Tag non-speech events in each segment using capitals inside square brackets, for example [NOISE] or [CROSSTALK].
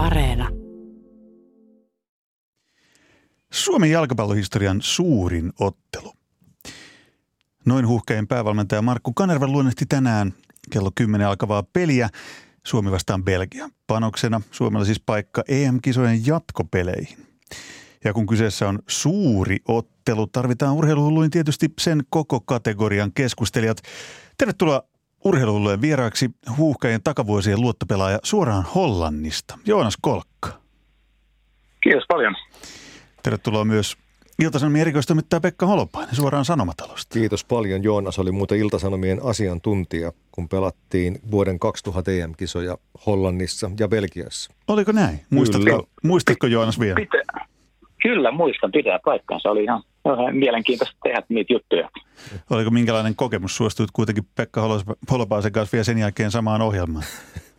Areena. Suomen jalkapallohistorian suurin ottelu. Noin huhkeen päävalmentaja Markku Kanerva luonnehti tänään kello 10 alkavaa peliä Suomi vastaan Belgia. Panoksena Suomella siis paikka EM-kisojen jatkopeleihin. Ja kun kyseessä on suuri ottelu, tarvitaan urheiluhulluin tietysti sen koko kategorian keskustelijat. Tervetuloa urheiluhullujen vieraaksi huuhkajien takavuosien luottopelaaja suoraan Hollannista, Joonas Kolkka. Kiitos paljon. Tervetuloa myös Ilta-Sanomien erikoistoimittaja Pekka Holopainen suoraan Sanomatalosta. Kiitos paljon. Joonas oli muuten Ilta-Sanomien asiantuntija, kun pelattiin vuoden 2000 EM-kisoja Hollannissa ja Belgiassa. Oliko näin? Muistatko, muistatko Joonas vielä? Pitää. Kyllä, muistan. Pitää paikkansa. Oli ihan, ihan mielenkiintoista tehdä niitä juttuja. Oliko minkälainen kokemus? Suostuit kuitenkin Pekka Holopaisen kanssa vielä sen jälkeen samaan ohjelmaan? [LAUGHS]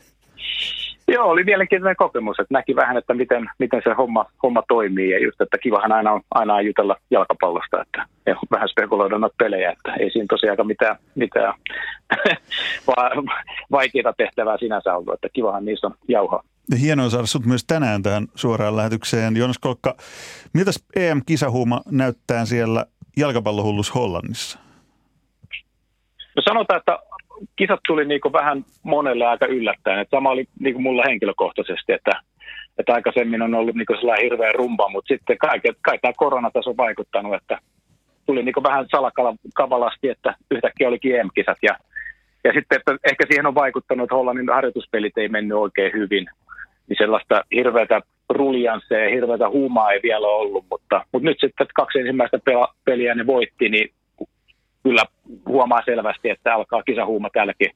Joo, oli mielenkiintoinen kokemus, että näki vähän, että miten, miten se homma, homma toimii ja just, että kivahan aina on, aina on jutella jalkapallosta, että ja vähän spekuloida noita pelejä, että ei siinä tosiaan mitään, mitään [LAUGHS] vaikeita tehtävää sinänsä ollut, että kivahan niissä on jauhaa. Hienoa saada sinut myös tänään tähän suoraan lähetykseen. Jonas Kolkka, miltä EM-kisahuuma näyttää siellä jalkapallohullus Hollannissa? No sanotaan, että kisat tuli niin vähän monelle aika yllättäen. Että sama oli niin kuin mulla henkilökohtaisesti, että, että aikaisemmin on ollut niin sellainen hirveä rumba, mutta sitten kai, kai tämä koronataso on vaikuttanut, että tuli niin vähän salakavalasti, että yhtäkkiä olikin EM-kisat ja ja sitten, että ehkä siihen on vaikuttanut, että Hollannin harjoituspelit ei mennyt oikein hyvin. Niin sellaista hirveätä ruljanssia ja hirveätä huumaa ei vielä ollut, mutta, mutta nyt sitten että kaksi ensimmäistä peliä ne voitti, niin kyllä huomaa selvästi, että alkaa kisahuuma täälläkin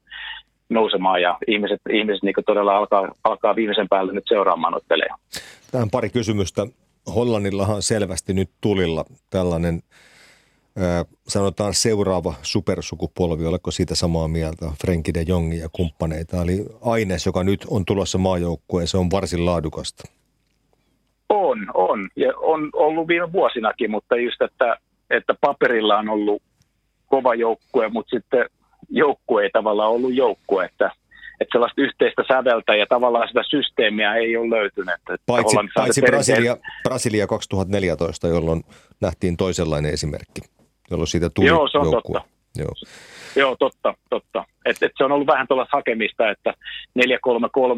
nousemaan ja ihmiset, ihmiset niin todella alkaa, alkaa viimeisen päälle nyt seuraamaan noita pelejä. Tähän pari kysymystä. Hollannillahan selvästi nyt tulilla tällainen sanotaan seuraava supersukupolvi, oletko siitä samaa mieltä, Frenkie de Jong ja kumppaneita. Eli aines, joka nyt on tulossa maajoukkueen, se on varsin laadukasta. On, on. Ja on ollut viime vuosinakin, mutta just, että, että paperilla on ollut kova joukkue, mutta sitten joukkue ei tavallaan ollut joukkue, että, että sellaista yhteistä säveltä ja tavallaan sitä systeemiä ei ole löytynyt. Että paitsi paitsi Brasilia, Brasilia 2014, jolloin nähtiin toisenlainen esimerkki, jolloin siitä tuli Joo, se on joukkue. totta. Joo. Joo, totta, totta. Et, et se on ollut vähän tuollaista hakemista, että 4-3-3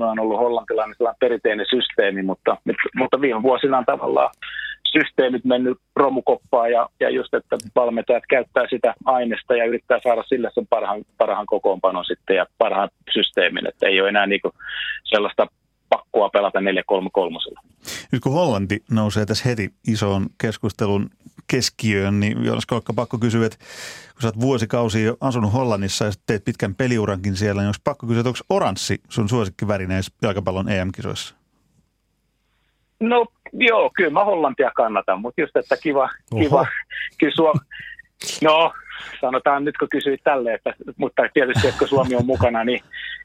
on ollut hollantilainen perinteinen systeemi, mutta, mutta viime vuosina on tavallaan systeemit mennyt romukoppaan ja, ja just, että valmentajat käyttää sitä aineesta ja yrittää saada sille sen parhaan, parhaan kokoonpanon sitten ja parhaan systeemin, että ei ole enää niin sellaista pakkoa pelata 4-3-3. Nyt kun Hollanti nousee tässä heti isoon keskustelun keskiöön, niin Joonas Kolkka pakko kysyä, että kun sä oot vuosikausia jo asunut Hollannissa ja teet pitkän peliurankin siellä, niin onko pakko kysyä, että onko oranssi sun suosikkiväri näissä jalkapallon EM-kisoissa? No joo, kyllä mä Hollantia kannatan, mutta just, että kiva, kiva. Kyllä Suom... No, sanotaan nyt kun kysyit tälle, että, mutta tietysti, että kun Suomi on mukana, niin,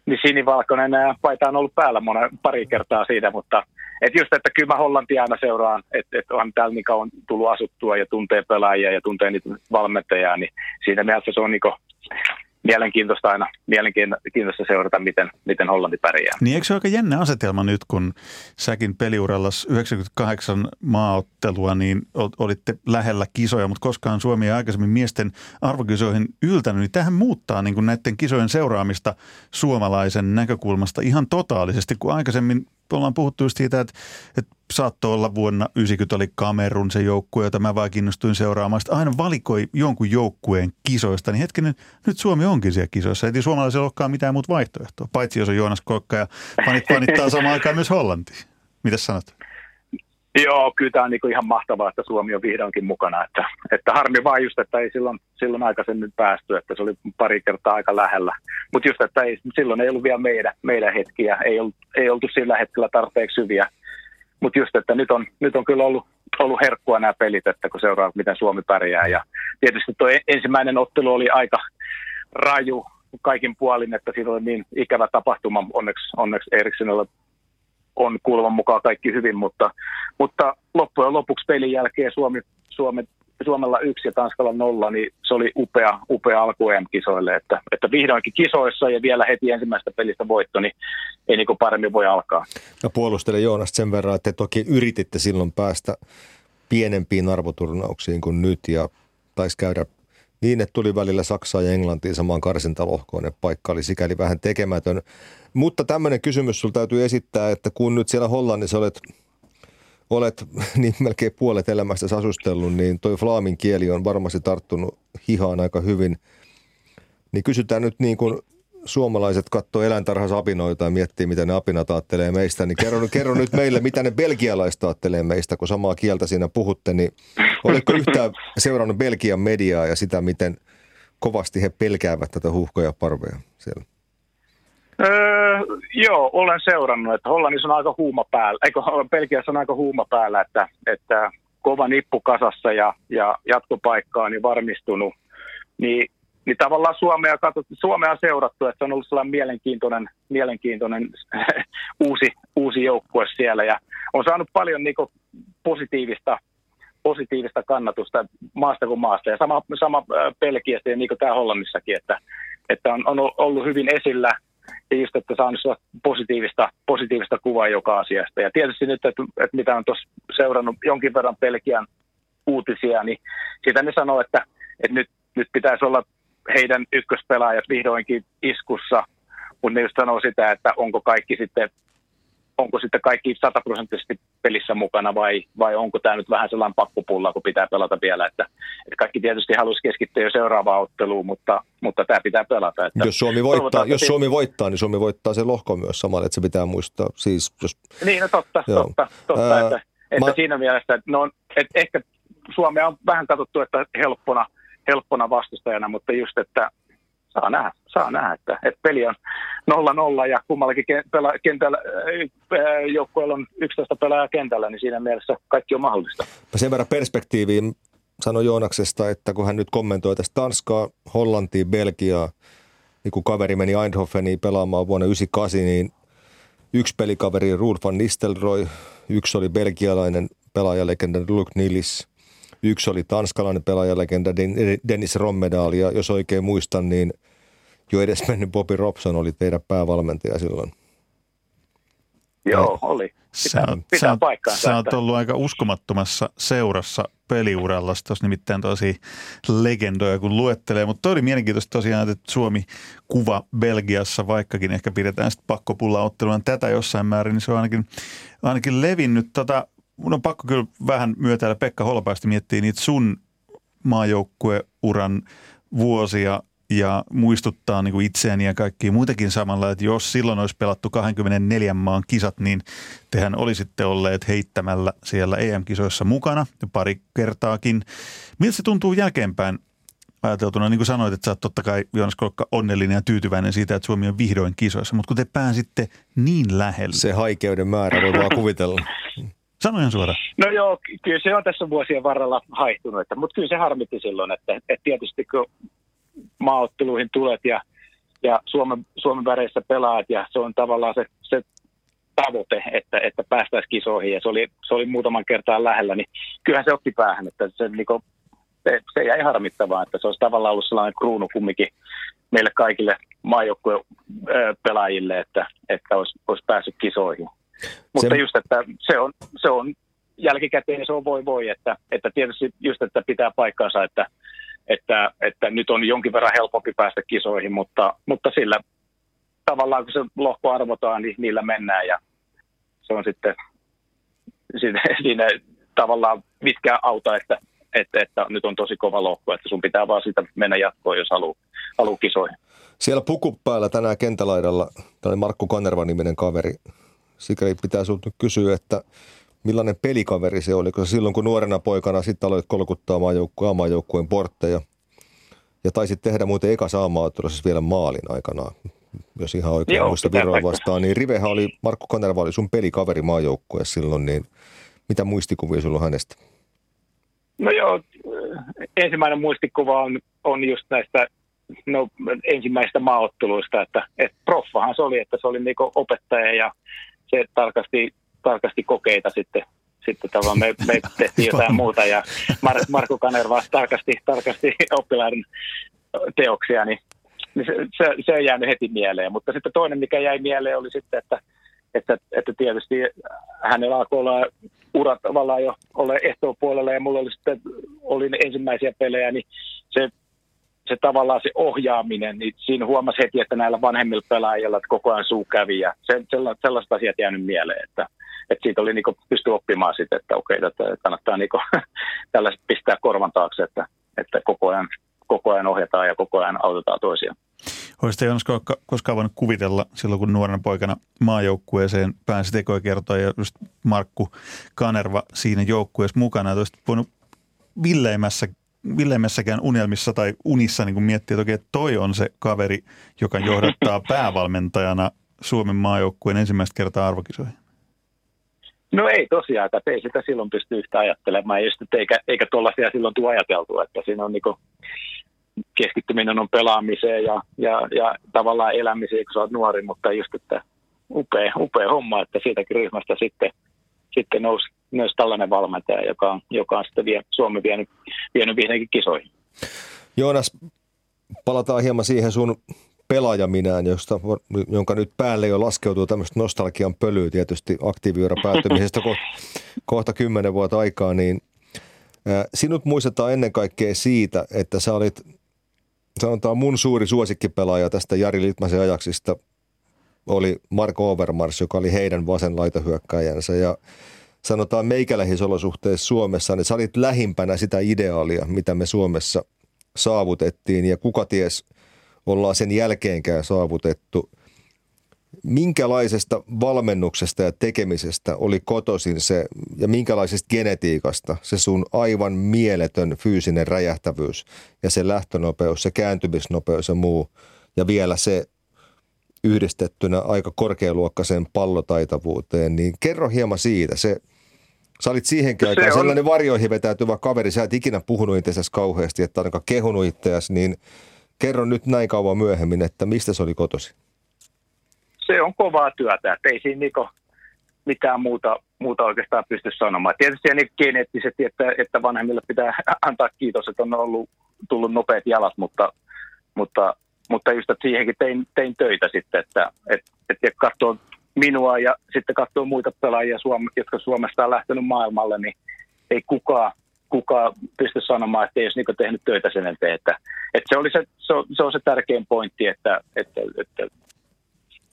niin sinivalkoinen paita on ollut päällä monen, pari kertaa siitä, mutta et just, että kyllä mä Hollantia aina seuraan, että et on täällä niin kauan tullut asuttua ja tuntee pelaajia ja tuntee niitä valmentajia, niin siinä mielessä se on niin mielenkiintoista aina, mielenkiintoista seurata, miten, miten Hollanti pärjää. Niin eikö se ole aika jännä asetelma nyt, kun säkin peliuralla 98 maaottelua, niin olitte lähellä kisoja, mutta koskaan Suomi ei aikaisemmin miesten arvokisoihin yltänyt, niin tähän muuttaa niin kuin näiden kisojen seuraamista suomalaisen näkökulmasta ihan totaalisesti, kun aikaisemmin ollaan puhuttu just siitä, että, että saattoi olla vuonna 90 oli Kamerun se joukkue, jota mä vaan kiinnostuin seuraamaan. Sitten aina valikoi jonkun joukkueen kisoista, niin hetkinen, nyt Suomi onkin siellä kisoissa. Ei suomalaisilla olekaan mitään muuta vaihtoehtoa, paitsi jos on Joonas Kokka ja fanit fanittaa samaan aikaan myös Hollanti. Mitä sanot? Joo, kyllä tämä on niin ihan mahtavaa, että Suomi on vihdoinkin mukana. Että, että harmi vaan just, että ei silloin, silloin aikaisemmin päästy, että se oli pari kertaa aika lähellä. Mutta just, että ei, silloin ei ollut vielä meidän, meidän hetkiä, ei, ollut, ei oltu sillä hetkellä tarpeeksi hyviä. Mutta just, että nyt on, nyt on kyllä ollut, ollut herkkua nämä pelit, että kun seuraa, miten Suomi pärjää. Ja tietysti tuo ensimmäinen ottelu oli aika raju kaikin puolin, että siinä oli niin ikävä tapahtuma. Onneksi, onneksi Eriksenillä on kuuleman mukaan kaikki hyvin, mutta, mutta loppujen lopuksi pelin jälkeen Suomi, Suomi Suomella yksi ja Tanskalla nolla, niin se oli upea, upea alku EM-kisoille, että, että vihdoinkin kisoissa ja vielä heti ensimmäistä pelistä voitto, niin ei niin paremmin voi alkaa. Mä puolustelen Joonas sen verran, että te toki yrititte silloin päästä pienempiin arvoturnauksiin kuin nyt ja taisi käydä niin, että tuli välillä Saksaa ja Englantiin samaan karsintalohkoon, että paikka oli sikäli vähän tekemätön. Mutta tämmöinen kysymys sulla täytyy esittää, että kun nyt siellä Hollannissa olet, olet [LAUGHS] niin melkein puolet elämästä asustellut, niin toi flaamin kieli on varmasti tarttunut hihaan aika hyvin. Niin kysytään nyt niin kuin suomalaiset katsoo eläintarhassa apinoita ja miettii, mitä ne apinat ajattelee meistä, niin kerro, kerro nyt meille, mitä ne belgialaiset ajattelee meistä, kun samaa kieltä siinä puhutte, niin oletko yhtään seurannut Belgian mediaa ja sitä, miten kovasti he pelkäävät tätä huuhkoja parveja siellä? Öö, joo, olen seurannut, että Hollannissa on aika huuma päällä, eikö Belgiassa on aika huuma päällä, että, että kova nippu kasassa ja, ja jatkopaikka on niin varmistunut, niin niin tavallaan Suomea, katsot, Suomea seurattu, että se on ollut sellainen mielenkiintoinen, mielenkiintoinen [LAUGHS] uusi, uusi joukkue siellä ja on saanut paljon niin positiivista, positiivista kannatusta maasta kuin maasta ja sama, sama Pelkiästä ja niin kuin tämä Hollannissakin, että, että on, on ollut hyvin esillä just, että saanut positiivista, positiivista kuvaa joka asiasta. Ja tietysti nyt, että, että mitä on tuossa seurannut jonkin verran Pelkian uutisia, niin sitä ne sanoo, että, että nyt, nyt pitäisi olla heidän ykköspelaajat vihdoinkin iskussa, mutta ne just sanoo sitä, että onko kaikki sitten onko sitten kaikki sataprosenttisesti pelissä mukana vai, vai onko tämä nyt vähän sellainen pakkopulla, kun pitää pelata vielä. Että, että kaikki tietysti haluaisi keskittyä jo seuraavaan otteluun, mutta, mutta tämä pitää pelata. Että jos Suomi, voittaa, jos Suomi voittaa, niin Suomi voittaa se lohko myös samalla, että se pitää muistaa. Siis, jos... Niin, no totta, Joo. totta, totta Ää, että, että mä... siinä mielessä, että, no, että ehkä Suomea on vähän katsottu, että helppona – helppona vastustajana, mutta just, että saa nähdä, saa nähdä että, että peli on 0-0 ja kummallakin kentällä, äh, joukkueella on 11 pelaajaa kentällä, niin siinä mielessä kaikki on mahdollista. Sen verran perspektiiviin sanoi Joonaksesta, että kun hän nyt kommentoi tästä Tanskaa, Hollantia, Belgiaa, niin kun kaveri meni Eindhoveniin pelaamaan vuonna 1998, niin yksi pelikaveri Ruud van Nistelrooy, yksi oli belgialainen pelaajalegenda Luke Nilis – Yksi oli tanskalainen pelaajalegenda Dennis Rommedaal ja jos oikein muistan, niin jo edes mennyt Bobby Robson oli teidän päävalmentaja silloin. Joo, oli. Pitää, sä, pitää sä, paikkaansa. Sä oot ollut aika uskomattomassa seurassa peliuralla, tuossa nimittäin tosi legendoja kun luettelee, mutta toi oli mielenkiintoista tosiaan, että Suomi kuva Belgiassa, vaikkakin ehkä pidetään sitten pakkopulla otteluna tätä jossain määrin, niin se on ainakin, ainakin levinnyt. Tota, mun on pakko kyllä vähän myötäillä Pekka Holopaista miettiä niitä sun maajoukkueuran vuosia ja muistuttaa niin kuin itseäni ja kaikkia muitakin samalla, että jos silloin olisi pelattu 24 maan kisat, niin tehän olisitte olleet heittämällä siellä EM-kisoissa mukana pari kertaakin. Miltä se tuntuu jälkeenpäin ajateltuna, niin kuin sanoit, että sä oot totta kai Joonas Kolkka onnellinen ja tyytyväinen siitä, että Suomi on vihdoin kisoissa, mutta kun te pääsitte niin lähelle. Se haikeuden määrä voi vaan kuvitella. [LAUGHS] Sano ihan suoraan. No joo, kyllä se on tässä vuosien varrella haihtunut, että, mutta kyllä se harmitti silloin, että, että tietysti kun maaotteluihin tulet ja, ja Suomen, Suomen väreissä pelaat ja se on tavallaan se, se tavoite, että, että päästäisiin kisoihin ja se oli, se oli muutaman kertaa lähellä, niin kyllähän se otti päähän, että se, niin kuin, se, se jäi harmittavaa, että se olisi tavallaan ollut sellainen kruunu kumminkin meille kaikille maajoukkueen pelaajille, että, että olisi, olisi päässyt kisoihin. Mutta se... just, että se on, se on jälkikäteen se on voi voi, että, että tietysti just, että pitää paikkansa, että, että, että nyt on jonkin verran helpompi päästä kisoihin, mutta, mutta sillä tavallaan kun se lohko arvotaan, niin niillä mennään ja se on sitten [LAUGHS] siinä, siinä tavallaan mitkä auta, että, että, että nyt on tosi kova lohko, että sun pitää vaan sitä mennä jatkoon, jos haluaa halu kisoihin. Siellä puku päällä tänään kentälaidalla tällainen Markku Kanerva-niminen kaveri sikäli pitää sinulta nyt kysyä, että millainen pelikaveri se oli, koska silloin kun nuorena poikana sitten aloit kolkuttaa maajoukkueen portteja ja taisit tehdä muuten eka saamaattelussa vielä maalin aikanaan, jos ihan oikein Joo, muista Viroa vastaan, niin Rivehän oli, Markku Kanerva oli sun pelikaveri maajoukkueessa silloin, niin mitä muistikuvia sulla on hänestä? No joo, ensimmäinen muistikuva on, on just näistä no, ensimmäistä maaotteluista, että, että proffahan se oli, että se oli niinku opettaja ja se tarkasti, tarkasti kokeita sitten sitten tavallaan me, me tehtiin [LAUGHS] jotain muuta ja Mar- Marko Kanerva tarkasti, tarkasti [LAUGHS] oppilaan teoksia, niin, niin se, se, se ei jäänyt heti mieleen. Mutta sitten toinen, mikä jäi mieleen, oli sitten, että, että, että tietysti hänellä alkoi olla urat tavallaan jo ole ehtoon puolella ja mulla oli sitten oli ensimmäisiä pelejä, niin se se tavallaan se ohjaaminen, niin siinä huomasi heti, että näillä vanhemmilla pelaajilla että koko ajan suu kävi ja se, sellaiset asiat jäänyt mieleen, että, että siitä oli niin pysty oppimaan sitten, että okei, että kannattaa niin [LAUGHS] tällaiset pistää korvan taakse, että, että koko, ajan, koko ajan ohjataan ja koko ajan autetaan toisiaan. Olisitte Jonas koskaan voinut kuvitella silloin, kun nuorena poikana maajoukkueeseen pääsi tekoja kertoa ja just Markku Kanerva siinä joukkueessa mukana. Että voinut villeimmässä villeimmässäkään unelmissa tai unissa niin miettiä toki, että toi on se kaveri, joka johdattaa [COUGHS] päävalmentajana Suomen maajoukkueen ensimmäistä kertaa arvokisoihin? No ei tosiaan, että ei sitä silloin pysty yhtä ajattelemaan, ja sitten, eikä, eikä tuollaisia silloin tule ajateltua, että siinä on niin keskittyminen on pelaamiseen ja, ja, ja tavallaan elämiseen, kun sä oot nuori, mutta just, että upea, upea homma, että siitäkin ryhmästä sitten, sitten nousi myös tällainen valmentaja, joka on, joka on sitten vie, Suomi vienyt, vienyt viimeinkin kisoihin. Joonas, palataan hieman siihen sun pelaajaminään, josta, jonka nyt päälle jo laskeutuu tämmöistä nostalgian pölyä tietysti aktiiviura päättymisestä [LAUGHS] kohta, kohta kymmenen vuotta aikaa, niin sinut muistetaan ennen kaikkea siitä, että sä olit, sanotaan mun suuri suosikkipelaaja tästä Jari Litmasen ajaksista, oli Marko Overmars, joka oli heidän vasen laitahyökkäjänsä ja sanotaan meikäläisissä olosuhteissa Suomessa, niin sä olit lähimpänä sitä ideaalia, mitä me Suomessa saavutettiin ja kuka ties ollaan sen jälkeenkään saavutettu. Minkälaisesta valmennuksesta ja tekemisestä oli kotoisin se ja minkälaisesta genetiikasta se sun aivan mieletön fyysinen räjähtävyys ja se lähtönopeus, se kääntymisnopeus ja muu ja vielä se yhdistettynä aika korkealuokkaiseen pallotaitavuuteen, niin kerro hieman siitä. Se, Sä olit siihen aikaan on... sellainen varjoihin vetäytyvä kaveri, sä et ikinä puhunut itseäsi kauheasti, että ainakaan kehunut itseäsi, niin kerro nyt näin kauan myöhemmin, että mistä se oli kotosi? Se on kovaa työtä, että ei siinä niinku mitään muuta, muuta oikeastaan pysty sanomaan. Tietysti ja niin geneettisesti, että, että vanhemmille pitää antaa kiitos, että on ollut, tullut nopeat jalat, mutta, mutta, mutta just, että siihenkin tein, tein töitä sitten, että, että, että katsoo minua ja sitten katsoo muita pelaajia, jotka Suomesta on lähtenyt maailmalle, niin ei kukaan, kukaan pysty sanomaan, että ei olisi niin tehnyt töitä sen eteen. Että, että se, oli se, se, on, se on se tärkein pointti, että, että, että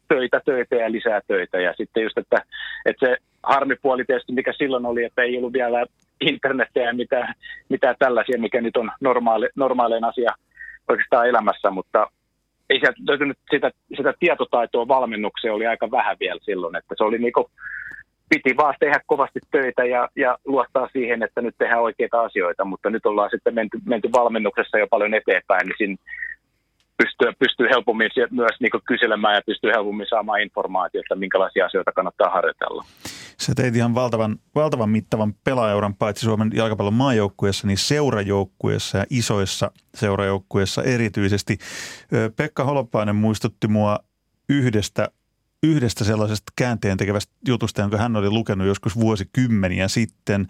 töitä, töitä ja lisää töitä. Ja sitten just, että, että se harmipuoli tietysti, mikä silloin oli, että ei ollut vielä internetiä ja mitään, mitään tällaisia, mikä nyt on normaali, normaalinen asia oikeastaan elämässä, mutta ei sieltä löytynyt sitä, sitä tietotaitoa valmennukseen oli aika vähän vielä silloin, että se oli niinku, piti vaan tehdä kovasti töitä ja, ja luottaa siihen, että nyt tehdään oikeita asioita, mutta nyt ollaan sitten menty, menty valmennuksessa jo paljon eteenpäin, niin siinä pystyy, pystyy helpommin myös niin kyselemään ja pystyy helpommin saamaan informaatiota, minkälaisia asioita kannattaa harjoitella. Sä teit ihan valtavan, valtavan mittavan pelaajauran paitsi Suomen jalkapallon maajoukkueessa, niin seurajoukkueessa ja isoissa seurajoukkueessa erityisesti. Pekka Holopainen muistutti mua yhdestä yhdestä sellaisesta käänteen tekevästä jutusta, jonka hän oli lukenut joskus vuosikymmeniä sitten.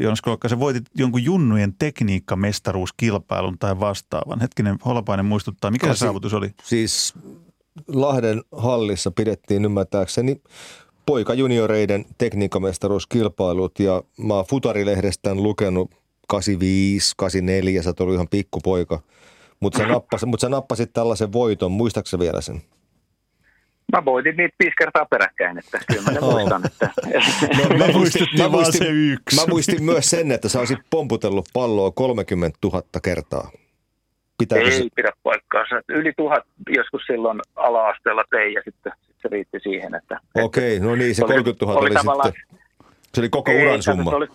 Jonas se voitit jonkun junnujen tekniikkamestaruuskilpailun tai vastaavan. Hetkinen, Holopainen muistuttaa, mikä se saavutus oli? Siis Lahden hallissa pidettiin ymmärtääkseni poikajunioreiden tekniikkamestaruuskilpailut ja mä oon Futarilehdestä lukenut 85, 84, sä oot ihan pikkupoika. Mutta sä, nappasit, mut sä nappasit tällaisen voiton, muistaaksä vielä sen? Mä voitin niitä viisi kertaa peräkkäin, että kyllä mä ne muistan. Että. [LAUGHS] No, mä, muistin, mä, muistin, se yksi. mä muistin myös sen, että sä olisit pomputellut palloa 30 000 kertaa. Pitääkö Ei se... pidä paikkaansa. Yli tuhat joskus silloin ala-asteella tein ja sitten se riitti siihen. Että, Okei, no niin, se 30 000 oli, oli, oli sitten, se oli koko uran summa. Se oli,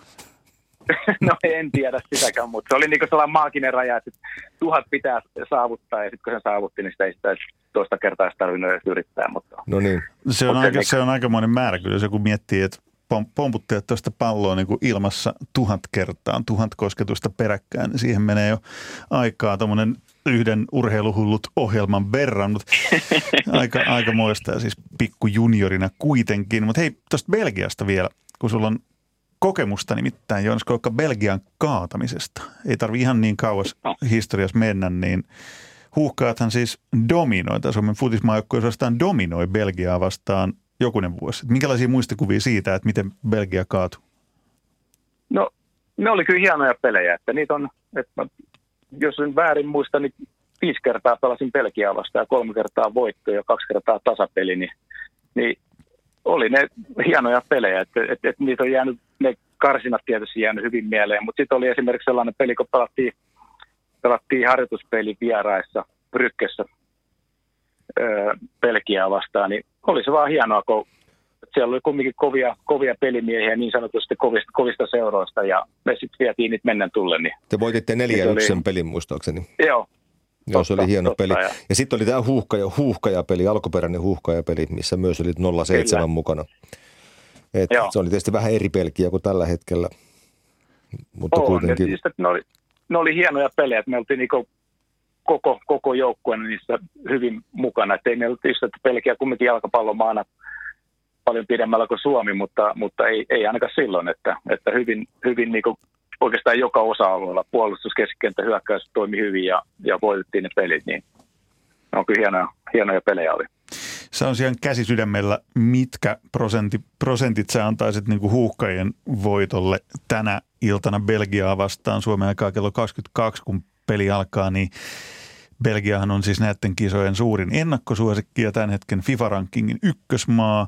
[LAUGHS] no en tiedä sitäkään, mutta se oli niin sellainen maaginen raja, että tuhat pitää saavuttaa ja sitten kun se saavutti, niin sitä ei sitä toista kertaa edes tarvinnut edes yrittää. Mutta, no niin. Se on, aika, se on aikamoinen määrä kyllä, jos joku miettii, että pomputteet tuosta palloa niin kuin ilmassa tuhat kertaa, tuhat kosketusta peräkkäin, niin siihen menee jo aikaa tuommoinen yhden urheiluhullut ohjelman verran, mutta [LAUGHS] aika, aika muista ja siis pikku juniorina kuitenkin. Mutta hei, tuosta Belgiasta vielä, kun sulla on kokemusta nimittäin Joonas Koukka Belgian kaatamisesta. Ei tarvi ihan niin kauas No. historiassa mennä, niin huuhkaathan siis dominoi, tai Suomen futismaajoukkue vastaan dominoi Belgiaa vastaan jokunen vuosi. Minkälaisia muistikuvia siitä, että miten Belgia kaatui? No, ne oli kyllä hienoja pelejä, että niitä on, että mä, jos en väärin muista, niin viisi kertaa pelasin Belgiaa vastaan ja kolme kertaa voitto ja kaksi kertaa tasapeli, niin, niin oli ne hienoja pelejä, että, että, että niitä on jäänyt, ne karsinat tietysti jäänyt hyvin mieleen, mutta sitten oli esimerkiksi sellainen peli, kun pelattiin, pelattiin harjoituspeli vieraissa Brykkessä öö, Belgiaa vastaan, niin oli se vaan hienoa, kun siellä oli kumminkin kovia, kovia pelimiehiä niin sanotusti kovista, kovista seuroista ja me sitten vietiin niitä mennä tulle. Niin, Te voititte 4-1 oli- sen pelin muistaakseni. joo, Joo, se oli hieno totta, peli. ja- Ja sitten oli tämä huuhkaja, huuhkajapeli, alkuperäinen huuhkajapeli, missä myös oli 0-7 Kyllä. mukana. Et Joo. se oli tietysti vähän eri pelkiä kuin tällä hetkellä, mutta on. kuitenkin. Just, että ne, oli, ne oli hienoja pelejä, että me oltiin niinku koko, koko joukkueena niissä hyvin mukana. Että ei meillä just, että Belgia kumminkin jalkapallomaana paljon pidemmällä kuin Suomi, mutta, mutta ei, ei ainakaan silloin, että, että hyvin, hyvin niinku oikeastaan joka osa-alueella puolustus, keskikenttä, hyökkäys toimi hyvin ja, ja voitettiin ne pelit, niin ne on kyllä hienoja, hienoja pelejä oli. Se on siellä käsi sydämellä, mitkä prosentti, prosentit sä antaisit niin kuin huuhkajien voitolle tänä iltana Belgiaa vastaan Suomen aikaa kello 22, kun peli alkaa, niin Belgiahan on siis näiden kisojen suurin ennakkosuosikki ja tämän hetken FIFA-rankingin ykkösmaa.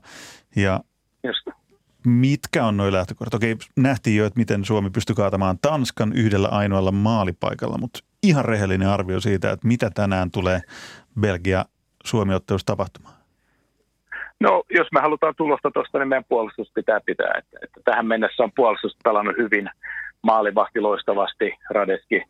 Ja Just. Mitkä on noin lähtökohdat? Okei, nähtiin jo, että miten Suomi pystyi kaatamaan Tanskan yhdellä ainoalla maalipaikalla, mutta ihan rehellinen arvio siitä, että mitä tänään tulee Belgia-Suomi-ottelussa tapahtumaan. No, jos me halutaan tulosta tuosta, niin meidän puolustus pitää pitää. Että, että tähän mennessä on puolustus pelannut hyvin, maalivahti loistavasti, Radeski.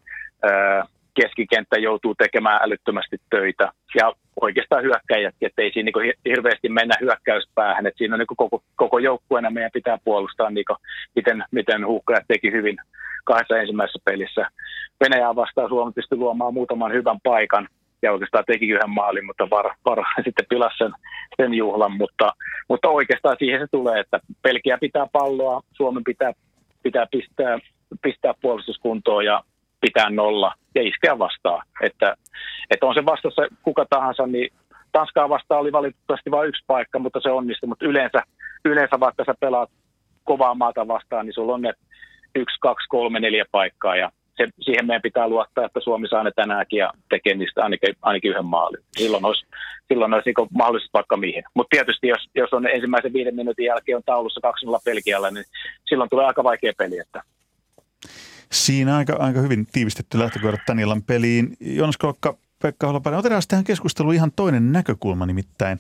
Keskikenttä joutuu tekemään älyttömästi töitä ja oikeastaan hyökkäjät, että ei siinä hi- hirveästi mennä hyökkäyspäähän, että siinä on niinku koko, koko joukkueena meidän pitää puolustaa, niinku, miten, miten huuhkajat teki hyvin kahdessa ensimmäisessä pelissä. Venäjää vastaan Suomi pystyi luomaan muutaman hyvän paikan ja oikeastaan teki yhden maalin, mutta var, var [LAUGHS] sitten pilasi sen, sen juhlan, mutta, mutta oikeastaan siihen se tulee, että Pelkiä pitää palloa, Suomen pitää, pitää pistää, pistää puolustuskuntoon ja pitää nolla ja iskeä vastaan. Että, että on se vastassa kuka tahansa, niin Tanskaa vastaan oli valitettavasti vain yksi paikka, mutta se onnistui. Mutta yleensä, yleensä vaikka sä pelaat kovaa maata vastaan, niin sulla on ne yksi, kaksi, kolme, neljä paikkaa ja se, siihen meidän pitää luottaa, että Suomi saa ne tänäänkin ja tekee niistä ainakin, ainakin yhden maalin. Silloin olisi, silloin olisi niin mahdollisuus vaikka mihin. Mutta tietysti jos, jos on ensimmäisen viiden minuutin jälkeen on taulussa 2-0 Pelkiällä, niin silloin tulee aika vaikea peli. Että Siinä aika, aika hyvin tiivistetty lähtökohdat tämän illan peliin. Jonas Kolkka, Pekka Holopainen, otetaan tähän keskusteluun ihan toinen näkökulma nimittäin.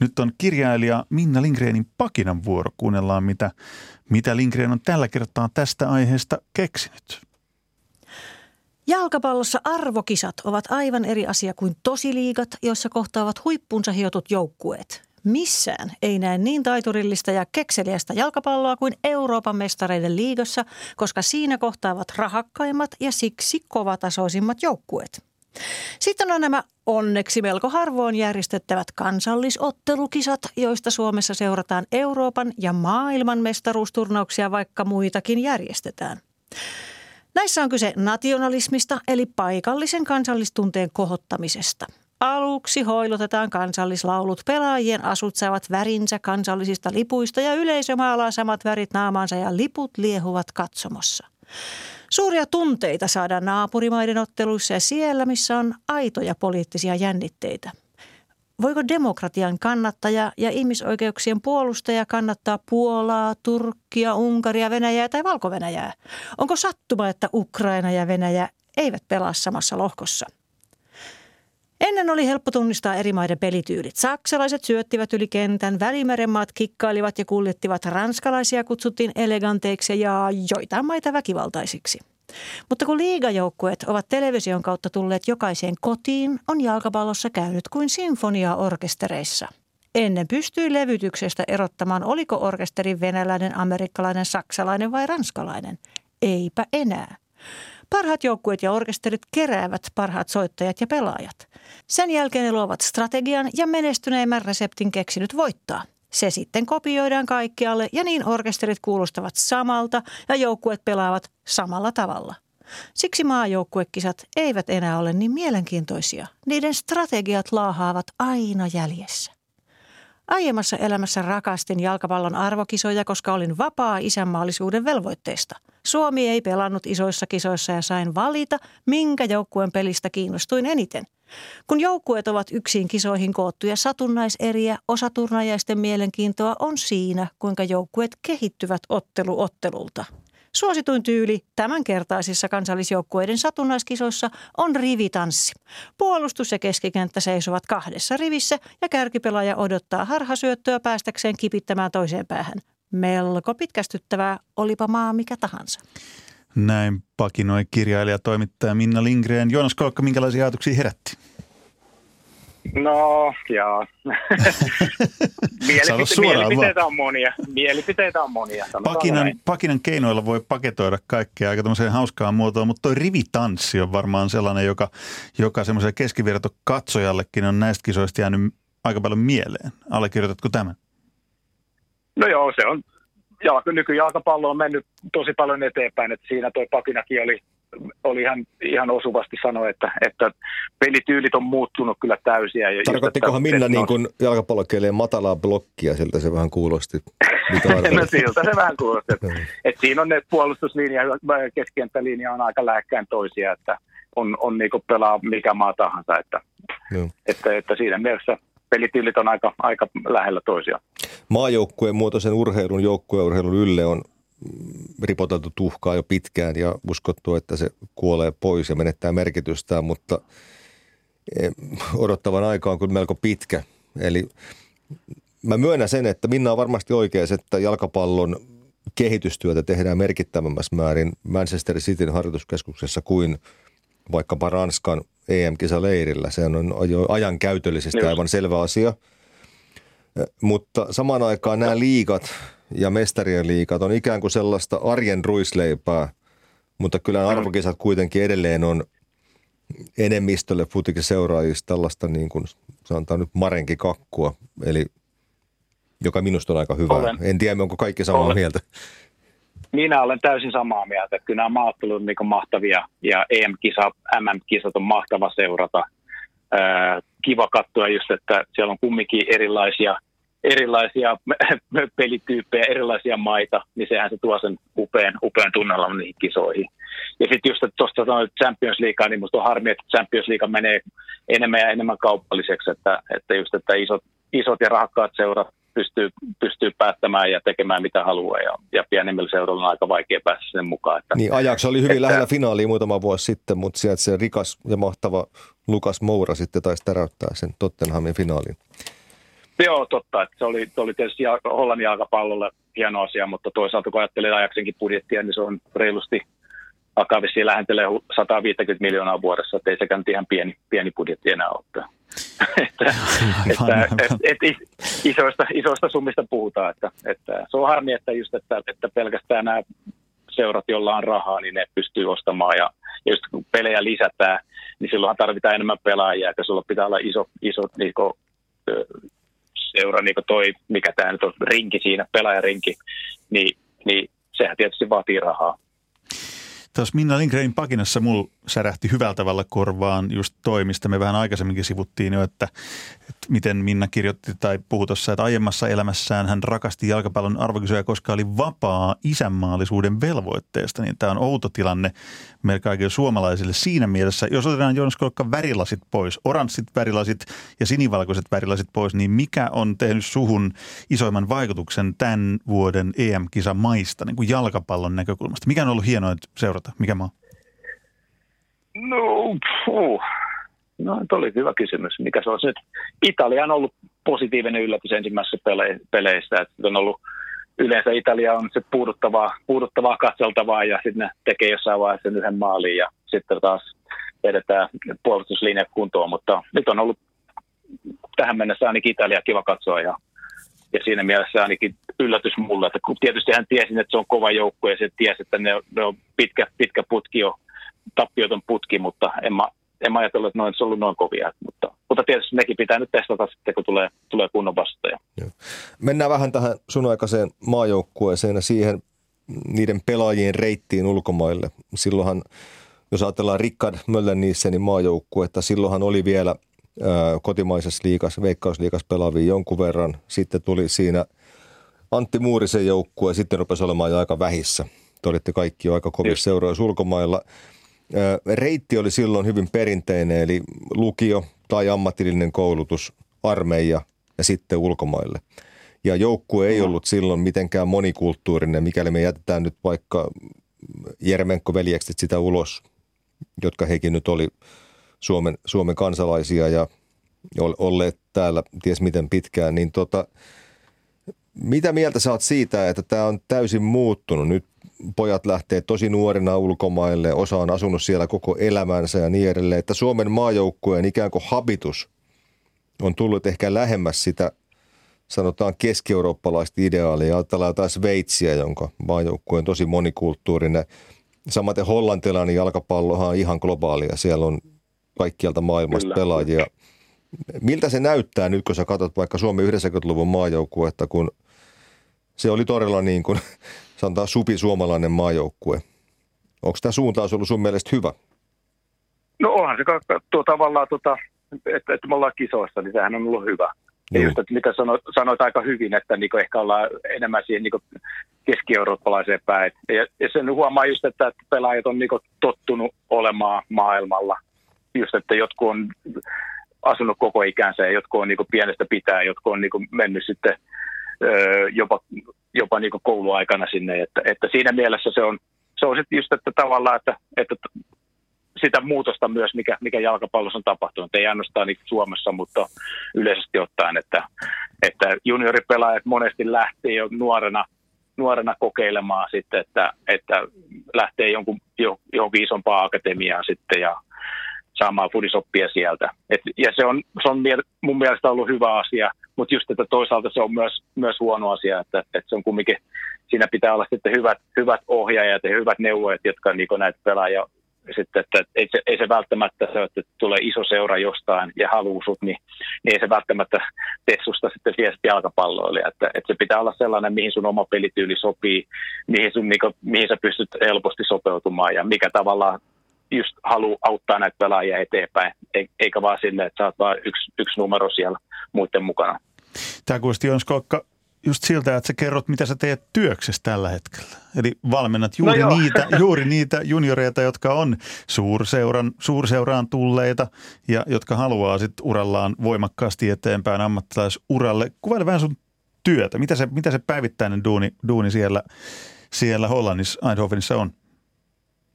Nyt on kirjailija Minna Lindgrenin Pakinan vuoro. Kuunnellaan, mitä, mitä Lindgren on tällä kertaa tästä aiheesta keksinyt. Jalkapallossa arvokisat ovat aivan eri asia kuin tosiliigat, joissa kohtaavat huippunsa hiotut joukkueet. Missään ei näe niin taiturillista ja kekseliästä jalkapalloa kuin Euroopan mestareiden liigassa, koska siinä kohtaavat rahakkaimmat ja siksi kovatasoisimmat joukkueet. Sitten on nämä onneksi melko harvoin järjestettävät kansallisottelukisat, joista Suomessa seurataan Euroopan ja maailman mestaruusturnauksia, vaikka muitakin järjestetään. Näissä on kyse nationalismista eli paikallisen kansallistunteen kohottamisesta. Aluksi hoilotetaan kansallislaulut, pelaajien asut saavat värinsä kansallisista lipuista ja yleisö maalaa samat värit naamaansa ja liput liehuvat katsomossa. Suuria tunteita saadaan naapurimaiden otteluissa ja siellä, missä on aitoja poliittisia jännitteitä. Voiko demokratian kannattaja ja ihmisoikeuksien puolustaja kannattaa Puolaa, Turkkia, Unkaria, Venäjää tai valko? Onko sattuma, että Ukraina ja Venäjä eivät pelaa samassa lohkossa? Ennen oli helppo tunnistaa eri maiden pelityylit. Saksalaiset syöttivät yli kentän, välimeren maat kikkailivat ja kuljettivat, ranskalaisia kutsuttiin eleganteiksi ja joitain maita väkivaltaisiksi. Mutta kun liigajoukkueet ovat television kautta tulleet jokaiseen kotiin, on jalkapallossa käynyt kuin sinfoniaorkestereissa. Ennen pystyi levytyksestä erottamaan, oliko orkesteri venäläinen, amerikkalainen, saksalainen vai ranskalainen. Eipä enää. Parhaat joukkueet ja orkesterit keräävät parhaat soittajat ja pelaajat. Sen jälkeen ne luovat strategian ja menestyneimmän reseptin keksinyt voittaa. Se sitten kopioidaan kaikkialle ja niin orkesterit kuulostavat samalta ja joukkueet pelaavat samalla tavalla. Siksi maajoukkuekisat eivät enää ole niin mielenkiintoisia. Niiden strategiat laahaavat aina jäljessä. Aiemmassa elämässä rakastin jalkapallon arvokisoja, koska olin vapaa isänmaallisuuden velvoitteesta. Suomi ei pelannut isoissa kisoissa ja sain valita, minkä joukkueen pelistä kiinnostuin eniten. Kun joukkueet ovat yksin kisoihin koottuja satunnaiseriä, osa turnajaisten mielenkiintoa on siinä, kuinka joukkueet kehittyvät ottelu ottelulta. Suosituin tyyli tämänkertaisissa kansallisjoukkueiden satunnaiskisoissa on rivitanssi. Puolustus ja keskikenttä seisovat kahdessa rivissä ja kärkipelaaja odottaa harhasyöttöä päästäkseen kipittämään toiseen päähän. Melko pitkästyttävää, olipa maa mikä tahansa. Näin pakinoi kirjailija toimittaja Minna Lindgren. Joonas Kolkka, minkälaisia ajatuksia herätti? No, joo. [LAUGHS] Mielipite- mielipiteitä on monia. Mielipiteitä on monia. Pakinan, pakinan keinoilla voi paketoida kaikkea aika tämmöiseen hauskaan muotoon, mutta toi rivitanssi on varmaan sellainen, joka, joka semmoiselle keskivertokatsojallekin on näistä kisoista jäänyt aika paljon mieleen. Allekirjoitatko tämän? No joo, se on, jalka, nykyjalkapallo on mennyt tosi paljon eteenpäin, että siinä toi pakinakin oli oli ihan, ihan osuvasti sanoa, että, että pelityylit on muuttunut kyllä täysiä. Tarkoittikohan Minna niin kuin jalkapallokieleen matalaa blokkia, siltä se vähän kuulosti? [LAUGHS] no siltä se vähän kuulosti. Että, että siinä on ne puolustuslinja ja keskikenttälinja on aika lähekkään toisia, että on, on niin pelaa mikä maa tahansa, että, että, että siinä mielessä pelityylit on aika, aika lähellä toisia. Maajoukkueen muotoisen urheilun, joukkueurheilun ylle on ripoteltu tuhkaa jo pitkään ja uskottu, että se kuolee pois ja menettää merkitystään, mutta eh, odottavan aika on kyllä melko pitkä. Eli mä myönnän sen, että Minna on varmasti oikeassa, että jalkapallon kehitystyötä tehdään merkittävämmässä määrin Manchester Cityn harjoituskeskuksessa kuin vaikkapa Ranskan EM-kisaleirillä. Se on ajan käytöllisesti aivan selvä asia. Mutta samaan aikaan nämä liikat – ja mestarien liikat on ikään kuin sellaista arjen ruisleipää, mutta kyllä arvokisat kuitenkin edelleen on enemmistölle futikin seuraajista tällaista niin kuin sanotaan nyt marenki kakkua, eli joka minusta on aika hyvä. Olen. En tiedä, onko kaikki samaa olen. mieltä. Minä olen täysin samaa mieltä. Kyllä nämä maattelut niin mahtavia ja EM-kisa, MM-kisat on mahtava seurata. kiva katsoa just, että siellä on kumminkin erilaisia – erilaisia [LAUGHS] pelityyppejä, erilaisia maita, niin sehän se tuo sen upean, upean tunnelman niihin kisoihin. Ja sitten just, että tuosta sanoit Champions League, niin musta on harmi, että Champions League menee enemmän ja enemmän kaupalliseksi, että, että just, että isot, isot ja rahakkaat seurat pystyy, pystyy päättämään ja tekemään mitä haluaa ja, ja pienemmillä seuroilla on aika vaikea päästä sen mukaan. Että, niin Ajax oli hyvin että, lähellä finaalia muutama vuosi sitten, mutta sieltä se rikas ja mahtava Lukas Moura sitten taisi täräyttää sen Tottenhamin finaalin. Joo, totta. Että se, oli, se oli tietysti Hollannin jalkapallolle hieno asia, mutta toisaalta kun ajattelee ajaksenkin budjettia, niin se on reilusti alkaa vissiin lähentelee 150 miljoonaa vuodessa, että ei se nyt ihan pieni, pieni budjetti enää ole. että, [LAUGHS] että, että, että isoista, isoista summista puhutaan, että, että se on harmi, että, just, että, että pelkästään nämä seurat, joilla on rahaa, niin ne pystyy ostamaan ja, ja just kun pelejä lisätään, niin silloinhan tarvitaan enemmän pelaajia, että sulla pitää olla iso, iso niin kuin, seura, niin kuin toi, mikä tämä nyt on, rinki siinä, pelaajarinki, niin, niin sehän tietysti vaatii rahaa. Tuossa Minna Lindgrenin pakinassa mulla särähti hyvällä tavalla korvaan just toimista. Me vähän aikaisemminkin sivuttiin jo, että, että miten Minna kirjoitti tai puhui tuossa, että aiemmassa elämässään hän rakasti jalkapallon arvokisoja, koska oli vapaa isänmaallisuuden velvoitteesta. Niin tämä on outo tilanne meille kaikille suomalaisille siinä mielessä. Jos otetaan Joonas Kolkka värilasit pois, oranssit värilasit ja sinivalkoiset värilasit pois, niin mikä on tehnyt suhun isoimman vaikutuksen tämän vuoden EM-kisa maista niin kuin jalkapallon näkökulmasta? Mikä on ollut hienoa seurata? Mikä maa? No, puh. no oli hyvä kysymys. Mikä se on nyt? Italia on ollut positiivinen yllätys ensimmäisessä pele- peleissä. Että on ollut, yleensä Italia on se puuduttavaa, puuduttavaa katseltavaa ja sitten ne tekee jossain vaiheessa sen yhden maalin ja sitten taas vedetään puolustuslinja kuntoon. Mutta nyt on ollut tähän mennessä ainakin Italia kiva katsoa ja, ja siinä mielessä ainakin yllätys mulle, että kun tietysti hän tiesi, että se on kova joukkue ja se tiesi, että ne, ne on pitkä, pitkä putki jo tappioton putki, mutta en mä, en mä ajatellut, että ne olisi ollut noin kovia. Mutta, mutta tietysti nekin pitää nyt testata sitten, kun tulee, tulee kunnon vastaja. Mennään vähän tähän sun aikaiseen maajoukkueeseen ja siihen niiden pelaajien reittiin ulkomaille. Silloinhan, jos ajatellaan Rickard Möllennissenin maajoukkuetta, silloinhan oli vielä kotimaisessa liikas, veikkausliikas pelaavia jonkun verran. Sitten tuli siinä Antti Muurisen joukkue ja sitten rupesi olemaan jo aika vähissä. Te olitte kaikki jo aika kovissa seuroissa ulkomailla. Reitti oli silloin hyvin perinteinen, eli lukio tai ammatillinen koulutus, armeija ja sitten ulkomaille. Ja joukkue ei ollut silloin mitenkään monikulttuurinen, mikäli me jätetään nyt vaikka Jermenko-veljekset sitä ulos, jotka hekin nyt oli Suomen, Suomen kansalaisia ja olleet täällä ties miten pitkään, niin tota, mitä mieltä sä oot siitä, että tämä on täysin muuttunut? Nyt pojat lähtee tosi nuorina ulkomaille, osa on asunut siellä koko elämänsä ja niin edelleen, että Suomen maajoukkueen ikään kuin habitus on tullut ehkä lähemmäs sitä sanotaan keski-eurooppalaista ideaalia. Ajatellaan jotain Sveitsiä, jonka maajoukkue on tosi monikulttuurinen. Samaten hollantilainen jalkapallohan on ihan globaalia. Siellä on kaikkialta maailmasta Kyllä. pelaajia. Miltä se näyttää nyt, kun sä katsot vaikka Suomen 90-luvun maajoukkuetta, kun se oli todella niin kuin sanotaan supi suomalainen maajoukkue. Onko tämä suuntaus ollut sun mielestä hyvä? No onhan se tuo tavallaan, tuota, että, että me ollaan kisoissa, niin sehän on ollut hyvä. Ja just, että mitä sanoit, sanoit aika hyvin, että niin ehkä ollaan enemmän siihen niin keski-eurooppalaiseen päin. Ja, ja sen huomaa just, että pelaajat on niin tottunut olemaan maailmalla. Just, että jotkut on asunut koko ikänsä ja jotkut on niin pienestä pitää, jotkut on niin mennyt sitten jopa, jopa niin kouluaikana sinne. Että, että siinä mielessä se on, se on sitten just, että tavallaan, että, että sitä muutosta myös, mikä, mikä jalkapallossa on tapahtunut. Ei ainoastaan niin Suomessa, mutta yleisesti ottaen, että, että junioripelaajat monesti lähtee jo nuorena, nuorena kokeilemaan sitten, että, että lähtee jonkun, johonkin isompaan akatemiaan sitten ja saamaan fudisoppia sieltä. Et, ja se on, se on mun mielestä ollut hyvä asia, mutta just että toisaalta se on myös, myös huono asia, että, että se on kumminkin, siinä pitää olla sitten hyvät, hyvät ohjaajat ja hyvät neuvojat, jotka niin näitä pelaajia sitten, että ei se, ei se välttämättä se, että tulee iso seura jostain ja haluaa sut, niin, niin ei se välttämättä tee susta sitten siihen jalkapalloille. Että, että se pitää olla sellainen, mihin sun oma pelityyli sopii, mihin, sun, niin kuin, mihin sä pystyt helposti sopeutumaan ja mikä tavallaan just haluaa auttaa näitä pelaajia eteenpäin, eikä vaan sille, että sä oot vaan yksi, yksi numero siellä muiden mukana. Tämä kuulosti Jons Kokka just siltä, että sä kerrot, mitä sä teet työksessä tällä hetkellä. Eli valmennat juuri, no niitä, [LAUGHS] juuri niitä junioreita, jotka on suurseuran, suurseuraan tulleita ja jotka haluaa sitten urallaan voimakkaasti eteenpäin ammattilaisuralle. Kuvaile vähän sun työtä. Mitä se, mitä se päivittäinen duuni, duuni siellä, siellä Hollannissa, Eindhovenissa on?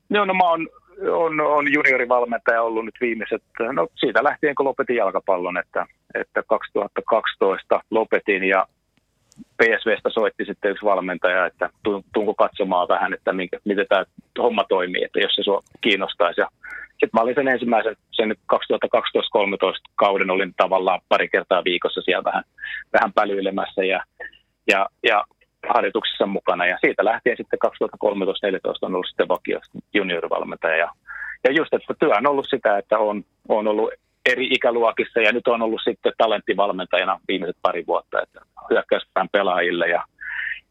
No, no mä oon on, on juniorivalmentaja ollut nyt viimeiset, no siitä lähtien kun lopetin jalkapallon, että, että 2012 lopetin ja PSVstä soitti sitten yksi valmentaja, että tunko katsomaan vähän, että minkä, miten tämä homma toimii, että jos se sua kiinnostaisi. Sitten mä olin sen ensimmäisen, sen 2012-2013 kauden olin tavallaan pari kertaa viikossa siellä vähän, vähän pälyilemässä ja, ja, ja harjoituksissa mukana. Ja siitä lähtien sitten 2013-2014 on ollut sitten vakio juniorivalmentaja. Ja, ja just, että työ on ollut sitä, että on, on ollut eri ikäluokissa ja nyt on ollut sitten talenttivalmentajana viimeiset pari vuotta, että hyökkäyspään pelaajille ja,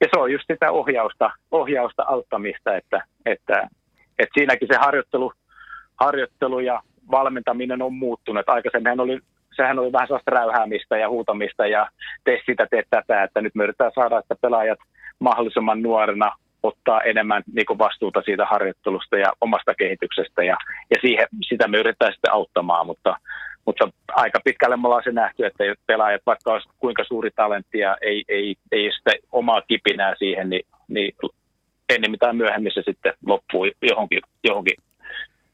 ja se on just sitä ohjausta, ohjausta auttamista, että, että, että siinäkin se harjoittelu, harjoittelu ja valmentaminen on muuttunut. Aikaisemmin oli, sehän oli vähän sellaista räyhäämistä ja huutamista ja tee sitä, tee tätä, että nyt me yritetään saada, että pelaajat mahdollisimman nuorena ottaa enemmän niin kuin vastuuta siitä harjoittelusta ja omasta kehityksestä ja, ja siihen, sitä me yritetään sitten auttamaan, mutta, mutta aika pitkälle me ollaan se nähty, että pelaajat, vaikka olisi kuinka suuri talentti ja ei, ei, ei sitä omaa kipinää siihen, niin, niin ennen mitään myöhemmin se sitten loppuu johonkin, johonkin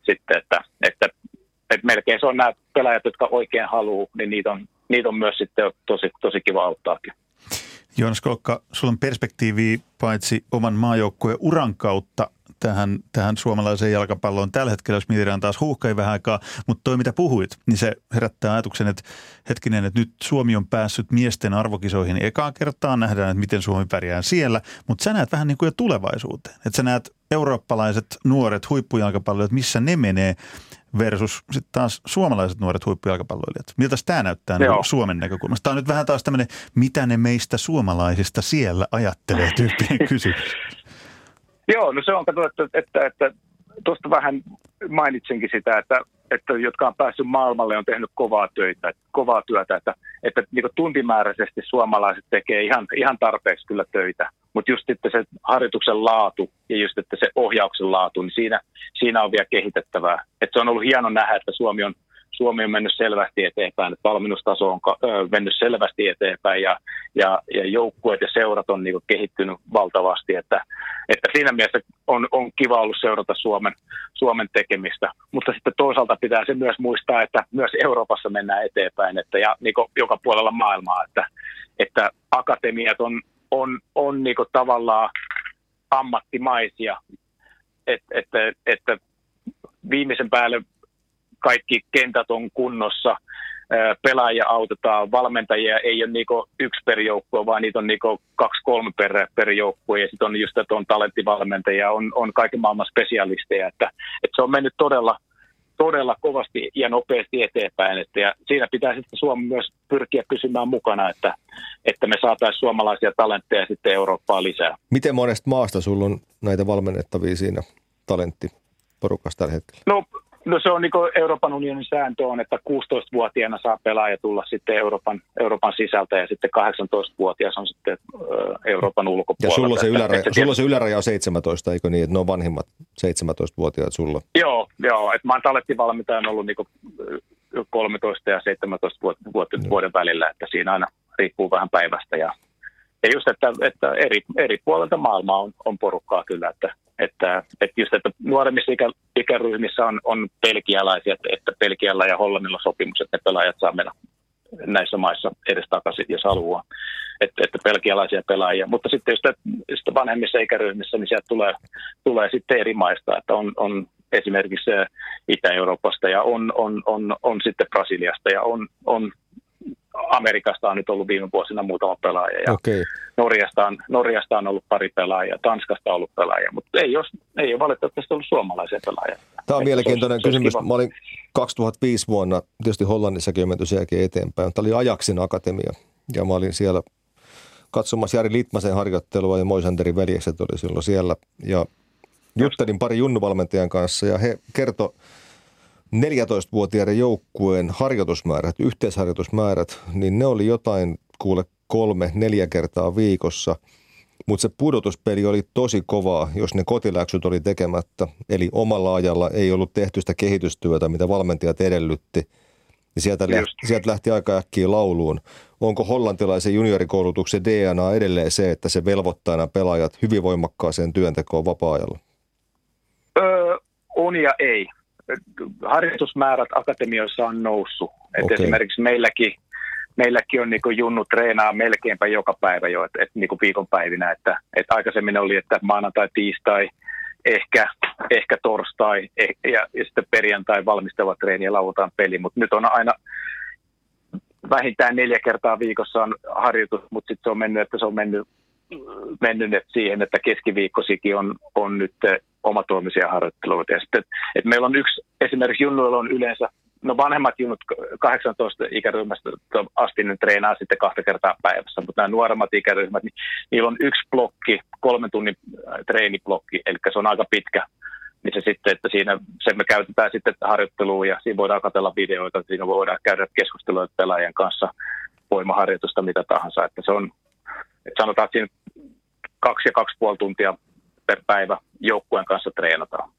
sitten, että, että, että melkein se on nämä pelaajat, jotka oikein haluaa, niin niitä on, niitä on myös sitten tosi, tosi kiva auttaakin. Joonas Kolkka, sulla on perspektiivi paitsi oman maajoukkueen uran kautta tähän, tähän suomalaiseen jalkapalloon. Tällä hetkellä, jos mietitään taas huuhkai vähän aikaa, mutta toi mitä puhuit, niin se herättää ajatuksen, että hetkinen, että nyt Suomi on päässyt miesten arvokisoihin ekaa kertaa, nähdään, että miten Suomi pärjää siellä, mutta sä näet vähän niin kuin jo tulevaisuuteen, että sä näet eurooppalaiset nuoret huippujalkapalloilijat, missä ne menee, versus sitten taas suomalaiset nuoret huippujalkapalloilijat. Miltä tämä näyttää niin Suomen näkökulmasta? Tämä on nyt vähän taas tämmöinen, mitä ne meistä suomalaisista siellä ajattelee tyyppinen [LAUGHS] kysymys. Joo, no se on katsottu, että, että, että tuosta vähän mainitsinkin sitä, että, että jotka on päässyt maailmalle on tehnyt kovaa töitä, kovaa työtä, että, että niin tuntimääräisesti suomalaiset tekee ihan, ihan tarpeeksi kyllä töitä, mutta just harjoituksen laatu ja just että se ohjauksen laatu, niin siinä, siinä on vielä kehitettävää. Että se on ollut hieno nähdä, että Suomi on Suomi on mennyt selvästi eteenpäin, että valmennustaso on mennyt selvästi eteenpäin ja, ja, ja joukkueet ja seurat on niin kehittynyt valtavasti, että, että siinä mielessä on, on kiva ollut seurata Suomen, Suomen tekemistä, mutta sitten toisaalta pitää se myös muistaa, että myös Euroopassa mennään eteenpäin että, ja niin joka puolella maailmaa, että, että akatemiat on, on, on niin tavallaan ammattimaisia, että, että, että viimeisen päälle kaikki kentät on kunnossa, pelaajia autetaan, valmentajia ei ole niinku yksi per joukkue, vaan niitä on niinku kaksi, kolme per, per joukkue, ja sitten on just, että on talenttivalmentajia, on, on kaiken maailman spesialisteja, että, että se on mennyt todella, todella kovasti ja nopeasti eteenpäin, että ja siinä pitää sitten Suomi myös pyrkiä pysymään mukana, että, että me saataisiin suomalaisia talentteja sitten Eurooppaan lisää. Miten monesta maasta sulla on näitä valmennettavia siinä talenttiporukassa tällä hetkellä? No No se on niin Euroopan unionin sääntö on, että 16-vuotiaana saa pelaaja tulla sitten Euroopan, Euroopan sisältä ja sitten 18-vuotias on sitten Euroopan ulkopuolella. Ja sulla se, yläraja, että, sulla se yläraja on 17, eikö niin, että ne on vanhimmat 17-vuotiaat sulla? Joo, joo että mä oon talettivalmentajan ollut niin 13 ja 17 vuotta, no. vuoden välillä, että siinä aina riippuu vähän päivästä ja ja just, että, että eri, eri puolilta maailmaa on, on porukkaa kyllä, että, että, että just, että nuoremmissa ikä, ikäryhmissä on, on pelkialaisia, että, että Pelkialla ja Hollannilla sopimus, että ne pelaajat saa mennä näissä maissa edes takaisin, jos haluaa. Että, että pelkialaisia pelaajia. Mutta sitten just, että vanhemmissa ikäryhmissä, niin sieltä tulee, tulee sitten eri maista, että on, on esimerkiksi Itä-Euroopasta ja on, on, on, on sitten Brasiliasta ja on, on Amerikasta on nyt ollut viime vuosina muutama pelaaja ja okay. Norjasta, on, Norjasta on ollut pari pelaajaa, Tanskasta on ollut pelaajia, mutta ei, jos, ei ole valitettavasti ollut suomalaisia pelaajia. Tämä on mielenkiintoinen kysymys. Mä olin 2005 vuonna, tietysti Hollannissakin menty sen jälkeen eteenpäin. Tämä oli Ajaksin akatemia ja mä olin siellä katsomassa Jari Litmasen harjoittelua ja Moisanderin veljekset oli silloin siellä ja juttelin pari junnuvalmentajan kanssa ja he kertoi 14-vuotiaiden joukkueen harjoitusmäärät, yhteisharjoitusmäärät, niin ne oli jotain kuule kolme, neljä kertaa viikossa. Mutta se pudotuspeli oli tosi kovaa, jos ne kotiläksyt oli tekemättä. Eli omalla ajalla ei ollut tehty sitä kehitystyötä, mitä valmentajat edellytti. Ja sieltä, lähti, sieltä lähti aika äkkiä lauluun. Onko hollantilaisen juniorikoulutuksen DNA edelleen se, että se velvoittaa nämä pelaajat hyvin voimakkaaseen työntekoon vapaa-ajalla? Öö, on ja ei harjoitusmäärät akatemioissa on noussut. Okay. esimerkiksi meilläkin, meilläkin on niin junnu treenaa melkeinpä joka päivä jo, että, että niin viikonpäivinä. Että, että aikaisemmin oli, että maanantai, tiistai, ehkä, ehkä torstai eh, ja, ja sitten perjantai valmistava treeni ja lauantain peli, mutta nyt on aina vähintään neljä kertaa viikossa on harjoitus, mutta sitten se on mennyt, että se on mennyt, mennyt siihen, että keskiviikkosikin on, on nyt omatoimisia harjoitteluita. Sitten, että meillä on yksi, esimerkiksi junnuilla on yleensä, no vanhemmat junnut 18 ikäryhmästä asti ne treenaa sitten kahta kertaa päivässä, mutta nämä nuoremmat ikäryhmät, niin niillä on yksi blokki, kolmen tunnin äh, treeniblokki, eli se on aika pitkä, niin se sitten, että siinä sen me käytetään sitten harjoitteluun ja siinä voidaan katsella videoita, siinä voidaan käydä keskustelua pelaajien kanssa, voimaharjoitusta, mitä tahansa, että se on, että sanotaan, että siinä kaksi ja kaksi puoli tuntia per päivä joukkueen kanssa treenataan.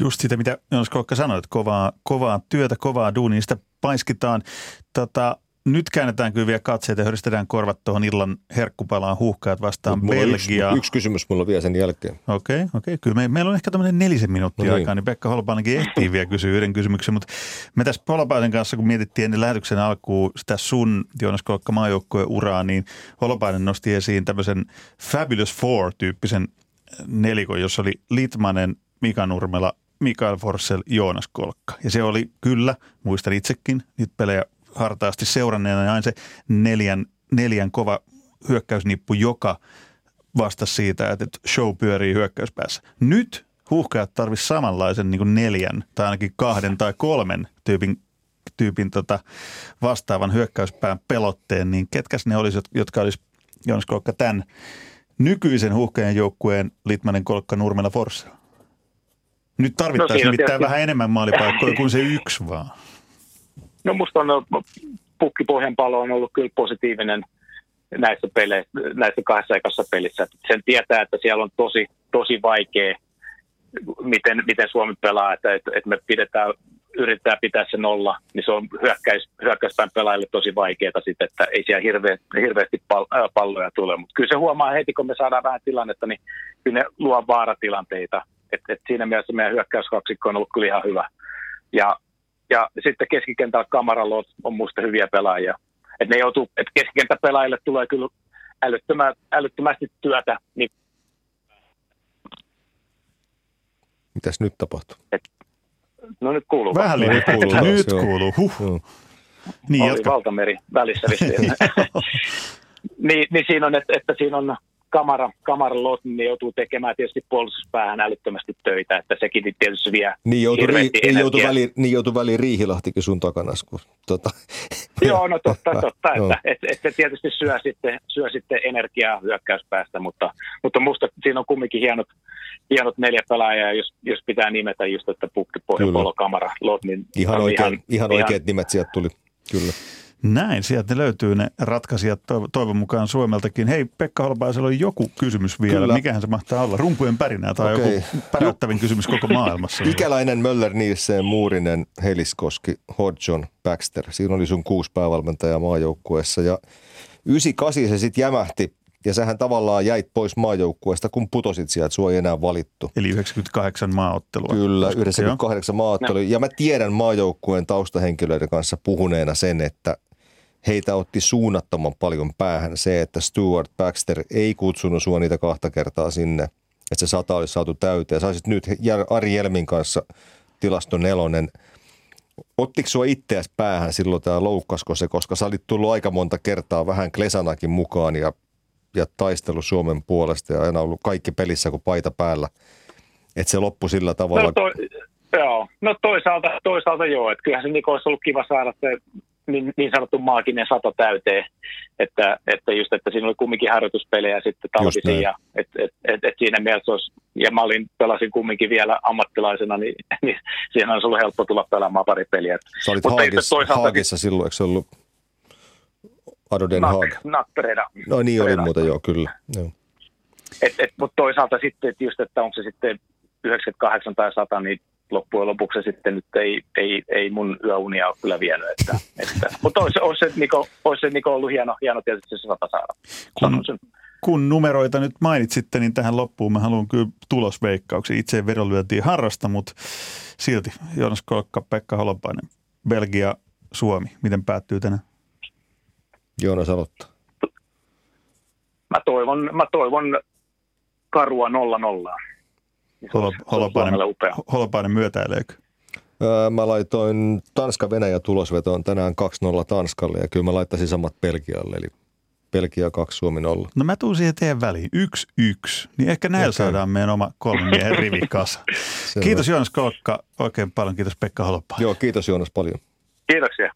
Just sitä, mitä Jonas Kokka sanoi, että kovaa, kovaa työtä, kovaa duunia, sitä paiskitaan. Tota, nyt käännetään kyllä vielä katseet ja höristetään korvat tuohon illan herkkupalaan huuhkajat vastaan Belgia. Yksi, yksi, kysymys mulla on vielä sen jälkeen. Okei, okay, okei. Okay. Kyllä me, meillä on ehkä tämmöinen nelisen minuuttia no niin. aikaa, niin Pekka Holopainenkin ehtii vielä kysyä yhden kysymyksen. Mutta me tässä Holopaisen kanssa, kun mietittiin ennen lähetyksen alkuun sitä sun Joonas Kokka maajoukkueen uraa, niin Holopainen nosti esiin tämmöisen Fabulous Four-tyyppisen nelikon, jossa oli Litmanen, Mika Nurmela, Mikael Forssell, Joonas Kolkka. Ja se oli kyllä, muistan itsekin niitä pelejä hartaasti seuranneena, niin aina se neljän, neljän kova hyökkäysnippu, joka vastasi siitä, että show pyörii hyökkäyspäässä. Nyt huuhkajat tarvisi samanlaisen niin kuin neljän tai ainakin kahden tai kolmen tyypin, tyypin tota vastaavan hyökkäyspään pelotteen, niin ketkäs ne olisi, jotka olisi Joonas Kolkka tämän nykyisen huuhkajan joukkueen Litmanen Kolkka Nurmela Forssa? Nyt tarvittaisiin no, nimittäin tietysti... vähän enemmän maalipaikkoja kuin se yksi vaan. No musta on pukkipohjan palo on ollut kyllä positiivinen näissä, peleissä, näissä kahdessa ekassa pelissä. Sen tietää, että siellä on tosi, tosi vaikea, miten, miten Suomi pelaa, että, että, että me pidetään, yritetään pitää se nolla, niin se on hyökkäys, hyökkäyspäin pelaajille tosi vaikeaa sitten, että ei siellä hirveä, hirveästi palloja tule. Mutta kyllä se huomaa heti, kun me saadaan vähän tilannetta, niin kyllä ne luo vaaratilanteita. Et, et siinä mielessä meidän hyökkäyskaksikko on ollut kyllä ihan hyvä. Ja ja sitten keskikentällä kamaralla on muista hyviä pelaajia. Et ne joutuu, et keskikentäpelaajille tulee kyllä älyttömä, älyttömästi työtä. Niin Mitäs nyt tapahtuu? Et, no nyt kuuluu. Vähän nyt kuuluu. [LAUGHS] nyt kuuluu. Huh. Niin, Oli jatka. valtameri välissä [LAUGHS] niin, niin siinä on, että, että siinä on Kamara, Kamara Lot, niin joutuu tekemään tietysti puolustuspäähän älyttömästi töitä, että sekin tietysti vie Niin joutui, ri, niin joutui, väliin, niin joutui väliin Riihilahtikin sun takana. Kun, tota. [LAUGHS] Joo, no totta, [LAUGHS] totta no, että et, et, et tietysti syö sitten, syö sitten energiaa hyökkäyspäästä, mutta, mutta musta siinä on kumminkin hienot, hienot neljä pelaajaa, jos, jos pitää nimetä just, että Pukki, Pohja, Kamara, Lot, niin ihan, oikein, ihan, ihan oikeat nimet sieltä tuli, kyllä. Näin, sieltä löytyy ne ratkaisijat toivon mukaan Suomeltakin. Hei, Pekka Holpaisella oli joku kysymys vielä. Kyllä. Mikähän se mahtaa olla? Rumpujen pärinää tai okay. joku päräyttävin kysymys koko maailmassa? [LAUGHS] Ikäläinen, Möller, Nielsen, Muurinen, Heliskoski, Hodgson, Baxter. Siinä oli sun kuusi päävalmentajaa maajoukkueessa ja 98 se sitten jämähti ja sähän tavallaan jäit pois maajoukkueesta, kun putosit sieltä, sua ei enää valittu. Eli 98 maaottelua. Kyllä, 98 maaottelua. Ja mä tiedän maajoukkueen taustahenkilöiden kanssa puhuneena sen, että heitä otti suunnattoman paljon päähän se, että Stuart Baxter ei kutsunut sua niitä kahta kertaa sinne, että se sata olisi saatu täyteen. Saisit nyt Ari Jelmin kanssa tilasto nelonen. Ottiko sua itseäsi päähän silloin tämä loukkasko se, koska sä olit tullut aika monta kertaa vähän Klesanakin mukaan ja, ja taistelu Suomen puolesta ja aina ollut kaikki pelissä kuin paita päällä. Että se loppui sillä tavalla. No, toi, joo, no toisaalta, toisaalta joo, että kyllähän se Niko olisi ollut kiva saada se niin, niin sanottu maaginen sato täyteen, että, että just, että siinä oli kumminkin harjoituspelejä sitten talvisin ja et, et, et, et siinä mielessä olisi, ja mä olin, pelasin kumminkin vielä ammattilaisena, niin, [LAUGHS] niin siinä olisi ollut helppo tulla pelaamaan pari peliä. Sä olit Mutta Haagissa, toisaalta, Haagissa silloin, eikö se ollut Ado Den Haag? Nakpereda. No niin oli muuta, joo, kyllä. Joo. Et, et, mutta toisaalta sitten, että just, että onko se sitten 98 tai 100, niin loppujen lopuksi sitten nyt ei, ei, ei mun yöunia ole kyllä vienyt. Että, että, mutta olisi, olisi, se, Niko, olisi se Niko ollut hieno, hieno tietysti se sata saada. Kun, kun numeroita nyt mainitsitte, niin tähän loppuun mä haluan kyllä tulosveikkauksia. Itse ei vedonlyöntiä harrasta, mutta silti Joonas Kolkka, Pekka Holopainen, Belgia, Suomi. Miten päättyy tänään? Joonas aloittaa. Mä toivon, mä toivon karua nolla nollaa. Holo, holopainen, holopainen myötäileekö? mä laitoin Tanska-Venäjä tulosvetoon tänään 2-0 Tanskalle ja kyllä mä laittaisin samat Belgialle, eli Belgia 2, Suomi 0. No mä tuun siihen teidän väliin. 1-1. Niin ehkä näillä okay. saadaan meidän oma kolmen miehen rivi [LAUGHS] kasa. kiitos Joonas Kolkka oikein paljon. Kiitos Pekka Holopainen. Joo, kiitos Joonas paljon. Kiitoksia.